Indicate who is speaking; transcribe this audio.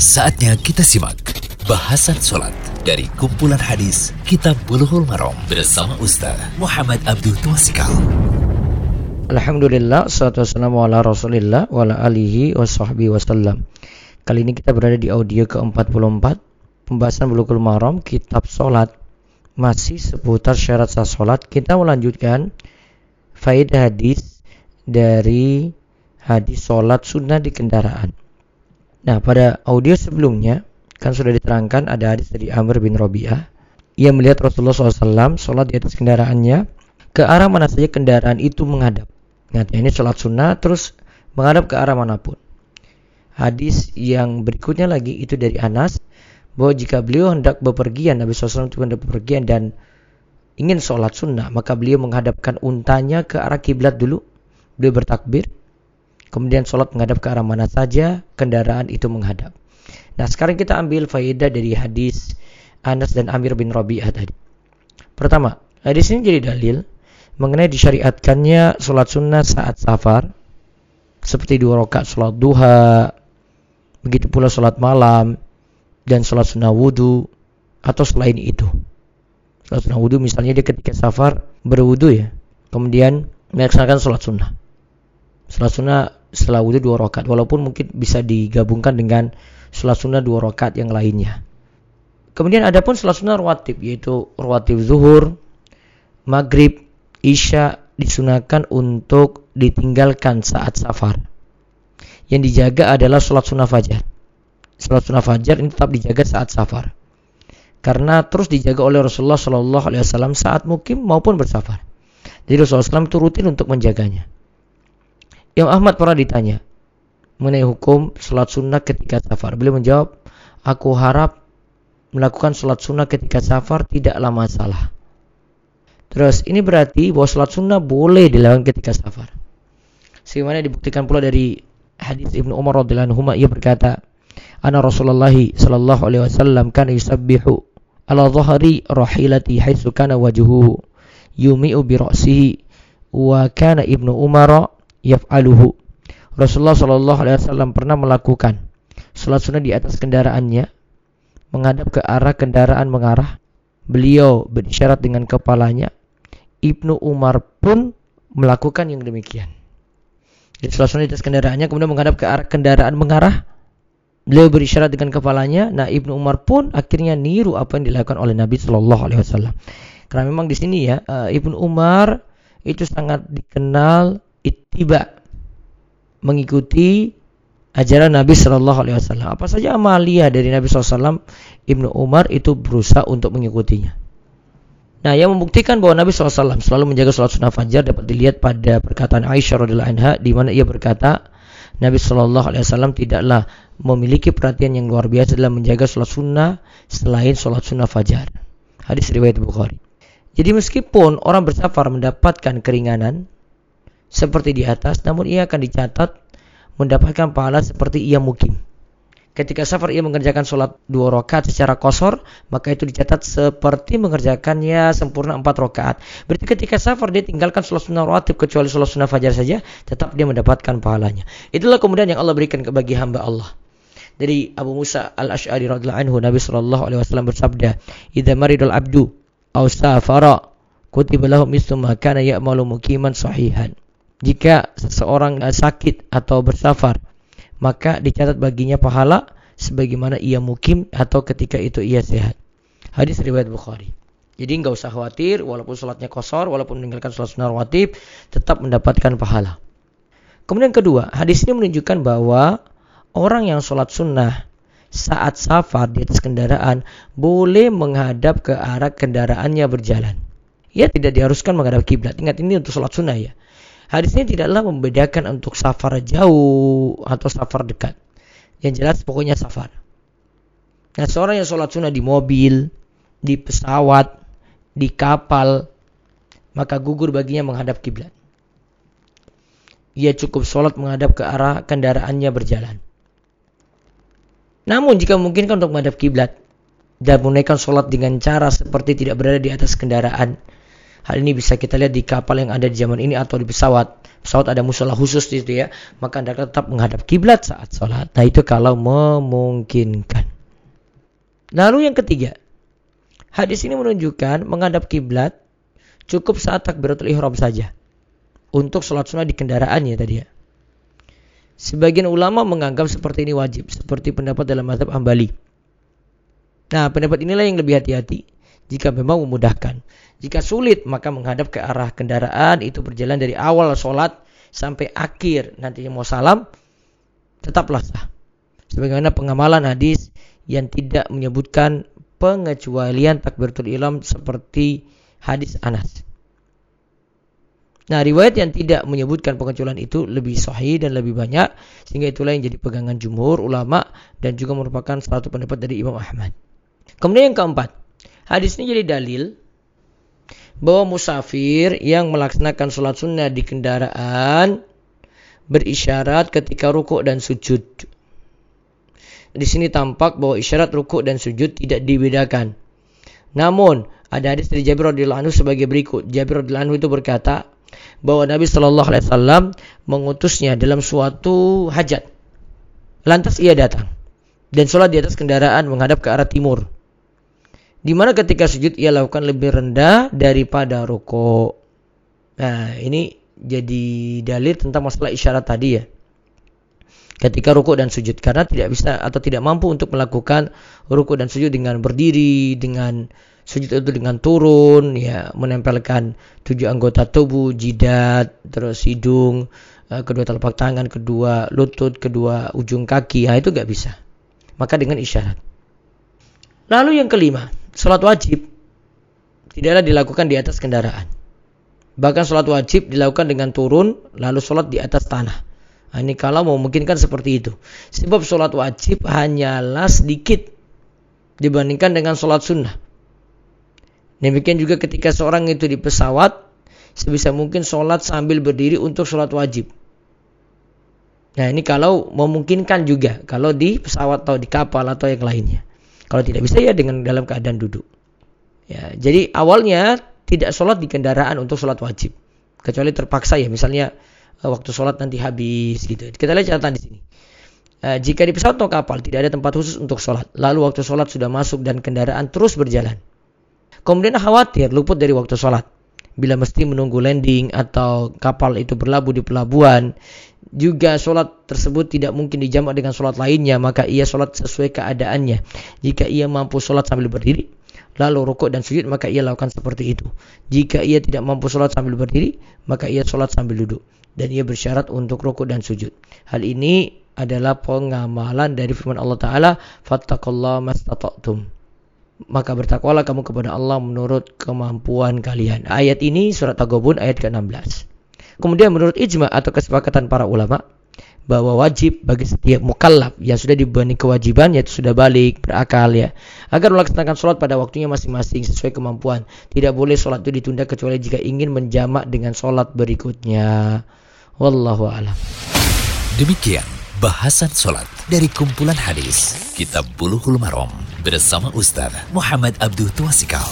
Speaker 1: Saatnya kita simak bahasan sholat dari kumpulan hadis Kitab Bulughul Maram bersama Ustaz Muhammad Abdul Twasikal.
Speaker 2: Alhamdulillah, salatu wassalamu ala rasulillah wa ala alihi wa sahbihi wasallam Kali ini kita berada di audio ke-44 Pembahasan Bulughul Maram, kitab sholat Masih seputar syarat sah sholat Kita melanjutkan faedah hadis dari hadis sholat sunnah di kendaraan Nah pada audio sebelumnya Kan sudah diterangkan ada hadis dari Amr bin Robi'ah Ia melihat Rasulullah SAW sholat di atas kendaraannya. Ke arah mana saja kendaraan itu menghadap. Ya, ini sholat sunnah terus menghadap ke arah mana pun. Hadis yang berikutnya lagi itu dari Anas bahwa jika beliau hendak bepergian Nabi SAW itu hendak bepergian dan ingin sholat sunnah maka beliau menghadapkan untanya ke arah kiblat dulu. Beliau bertakbir kemudian sholat menghadap ke arah mana saja kendaraan itu menghadap. Nah sekarang kita ambil faedah dari hadis Anas dan Amir bin Rabi'ah tadi. Pertama hadis ini jadi dalil mengenai disyariatkannya sholat sunnah saat safar seperti dua rakaat sholat duha begitu pula sholat malam dan sholat sunnah wudhu atau selain itu. Sholat sunnah wudhu misalnya dia ketika safar berwudhu ya kemudian melaksanakan sholat sunnah. Sholat sunnah setelah wudhu dua rakaat walaupun mungkin bisa digabungkan dengan sholat sunnah dua rakaat yang lainnya kemudian ada pun sholat sunnah rawatib yaitu rawatib zuhur maghrib Isya disunahkan untuk ditinggalkan saat safar. Yang dijaga adalah sholat sunnah fajar. Sholat sunnah fajar ini tetap dijaga saat safar. Karena terus dijaga oleh Rasulullah Shallallahu Alaihi Wasallam saat mukim maupun bersafar. Jadi Rasulullah SAW itu rutin untuk menjaganya. Yang Ahmad pernah ditanya mengenai hukum sholat sunnah ketika safar. Beliau menjawab, aku harap melakukan sholat sunnah ketika safar tidaklah masalah. Terus ini berarti bahwa sholat sunnah boleh dilakukan ketika safar. Sebagaimana dibuktikan pula dari hadis Ibnu Umar radhiyallahu anhu ia berkata, "Ana Rasulullah sallallahu alaihi wasallam kana yusabbihu ala dhahri rahilati haitsu kana wajhuhu yumi'u bi ra'sihi wa kana Ibnu Umar yaf'aluhu." Rasulullah sallallahu alaihi wasallam pernah melakukan sholat sunnah di atas kendaraannya menghadap ke arah kendaraan mengarah. Beliau berisyarat dengan kepalanya Ibnu Umar pun melakukan yang demikian. Jadi setelah di atas kendaraannya kemudian menghadap ke arah kendaraan mengarah. Beliau berisyarat dengan kepalanya. Nah Ibnu Umar pun akhirnya niru apa yang dilakukan oleh Nabi Shallallahu Alaihi Wasallam. Karena memang di sini ya uh, Ibnu Umar itu sangat dikenal ittiba mengikuti ajaran Nabi Shallallahu Alaihi Wasallam. Apa saja amalia dari Nabi SAW, Ibnu Umar itu berusaha untuk mengikutinya. Nah, yang membuktikan bahwa Nabi SAW selalu menjaga sholat sunnah fajar dapat dilihat pada perkataan Aisyah radhiallahu anha di mana ia berkata, Nabi Shallallahu Alaihi Wasallam tidaklah memiliki perhatian yang luar biasa dalam menjaga sholat sunnah selain sholat sunnah fajar. Hadis riwayat Bukhari. Jadi meskipun orang bersafar mendapatkan keringanan seperti di atas, namun ia akan dicatat mendapatkan pahala seperti ia mukim ketika safar ia mengerjakan sholat dua rakaat secara kosor maka itu dicatat seperti mengerjakannya sempurna empat rakaat. Berarti ketika safar dia tinggalkan sholat sunnah rawatib kecuali sholat sunnah fajar saja tetap dia mendapatkan pahalanya. Itulah kemudian yang Allah berikan bagi hamba Allah. Dari Abu Musa al Ashari radhiallahu anhu Nabi Shallallahu Alaihi Wasallam bersabda idza maridul abdu aw safara kutiba lahu mislu ma kana ya'malu mukiman sahihan jika seseorang sakit atau bersafar maka dicatat baginya pahala sebagaimana ia mukim atau ketika itu ia sehat. Hadis riwayat Bukhari. Jadi nggak usah khawatir, walaupun sholatnya kosor, walaupun meninggalkan sholat sunnah rawatib, tetap mendapatkan pahala. Kemudian kedua, hadis ini menunjukkan bahwa orang yang sholat sunnah saat safar di atas kendaraan boleh menghadap ke arah kendaraannya berjalan. Ia tidak diharuskan menghadap kiblat. Ingat ini untuk sholat sunnah ya. Hadis tidaklah membedakan untuk safar jauh atau safar dekat. Yang jelas pokoknya safar. Nah seorang yang sholat sunnah di mobil, di pesawat, di kapal, maka gugur baginya menghadap kiblat. Ia cukup sholat menghadap ke arah kendaraannya berjalan. Namun jika memungkinkan untuk menghadap kiblat dan menunaikan sholat dengan cara seperti tidak berada di atas kendaraan, Hal ini bisa kita lihat di kapal yang ada di zaman ini atau di pesawat. pesawat ada musola khusus di situ ya, maka Anda tetap menghadap kiblat saat sholat. Nah itu kalau memungkinkan. Lalu yang ketiga, hadis ini menunjukkan menghadap kiblat cukup saat takbiratul ihram saja. Untuk sholat sunnah di kendaraannya tadi ya. Sebagian ulama menganggap seperti ini wajib, seperti pendapat dalam mazhab Ambali. Nah, pendapat inilah yang lebih hati-hati jika memang memudahkan. Jika sulit, maka menghadap ke arah kendaraan itu berjalan dari awal sholat sampai akhir. Nantinya mau salam, tetaplah sah. Sebagaimana pengamalan hadis yang tidak menyebutkan pengecualian takbiratul ilam seperti hadis Anas. Nah, riwayat yang tidak menyebutkan pengecualian itu lebih sahih dan lebih banyak sehingga itulah yang jadi pegangan jumhur ulama dan juga merupakan satu pendapat dari Imam Ahmad. Kemudian yang keempat, hadis ini jadi dalil bahwa musafir yang melaksanakan sholat sunnah di kendaraan berisyarat ketika rukuk dan sujud. Di sini tampak bahwa isyarat rukuk dan sujud tidak dibedakan. Namun, ada hadis dari Jabir radhiyallahu anhu sebagai berikut. Jabir radhiyallahu anhu itu berkata, bahwa Nabi Shallallahu Alaihi Wasallam mengutusnya dalam suatu hajat. Lantas ia datang dan sholat di atas kendaraan menghadap ke arah timur. Di mana ketika sujud ia lakukan lebih rendah daripada ruko. Nah ini jadi dalil tentang masalah isyarat tadi ya. Ketika ruko dan sujud. Karena tidak bisa atau tidak mampu untuk melakukan ruko dan sujud dengan berdiri dengan sujud itu dengan turun ya menempelkan tujuh anggota tubuh jidat terus hidung eh, kedua telapak tangan kedua lutut kedua ujung kaki. Ya itu nggak bisa. Maka dengan isyarat. Lalu yang kelima sholat wajib tidaklah dilakukan di atas kendaraan. Bahkan sholat wajib dilakukan dengan turun lalu sholat di atas tanah. Nah, ini kalau memungkinkan seperti itu. Sebab sholat wajib hanyalah sedikit dibandingkan dengan sholat sunnah. Demikian juga ketika seorang itu di pesawat, sebisa mungkin sholat sambil berdiri untuk sholat wajib. Nah ini kalau memungkinkan juga, kalau di pesawat atau di kapal atau yang lainnya. Kalau tidak bisa ya dengan dalam keadaan duduk. Ya, jadi awalnya tidak sholat di kendaraan untuk sholat wajib. Kecuali terpaksa ya, misalnya eh, waktu sholat nanti habis gitu. Kita lihat catatan di sini. Uh, jika di pesawat atau kapal tidak ada tempat khusus untuk sholat, lalu waktu sholat sudah masuk dan kendaraan terus berjalan, Kemudian khawatir luput dari waktu sholat. Bila mesti menunggu landing atau kapal itu berlabuh di pelabuhan, juga sholat tersebut tidak mungkin dijamak dengan sholat lainnya, maka ia sholat sesuai keadaannya. Jika ia mampu sholat sambil berdiri, lalu rukuk dan sujud, maka ia lakukan seperti itu. Jika ia tidak mampu sholat sambil berdiri, maka ia sholat sambil duduk. Dan ia bersyarat untuk rukuk dan sujud. Hal ini adalah pengamalan dari firman Allah Ta'ala, Fattakullah mastata'tum maka bertakwalah kamu kepada Allah menurut kemampuan kalian. Ayat ini surat Tagobun ayat ke-16. Kemudian menurut ijma atau kesepakatan para ulama bahwa wajib bagi setiap mukallaf yang sudah dibebani kewajiban yaitu sudah balik berakal ya agar melaksanakan sholat pada waktunya masing-masing sesuai kemampuan. Tidak boleh sholat itu ditunda kecuali jika ingin menjamak dengan sholat berikutnya. Wallahu alam.
Speaker 1: Demikian bahasan sholat dari kumpulan hadis Kitab Bulughul Maram bersama Ustaz Muhammad Abdul Tuasikal.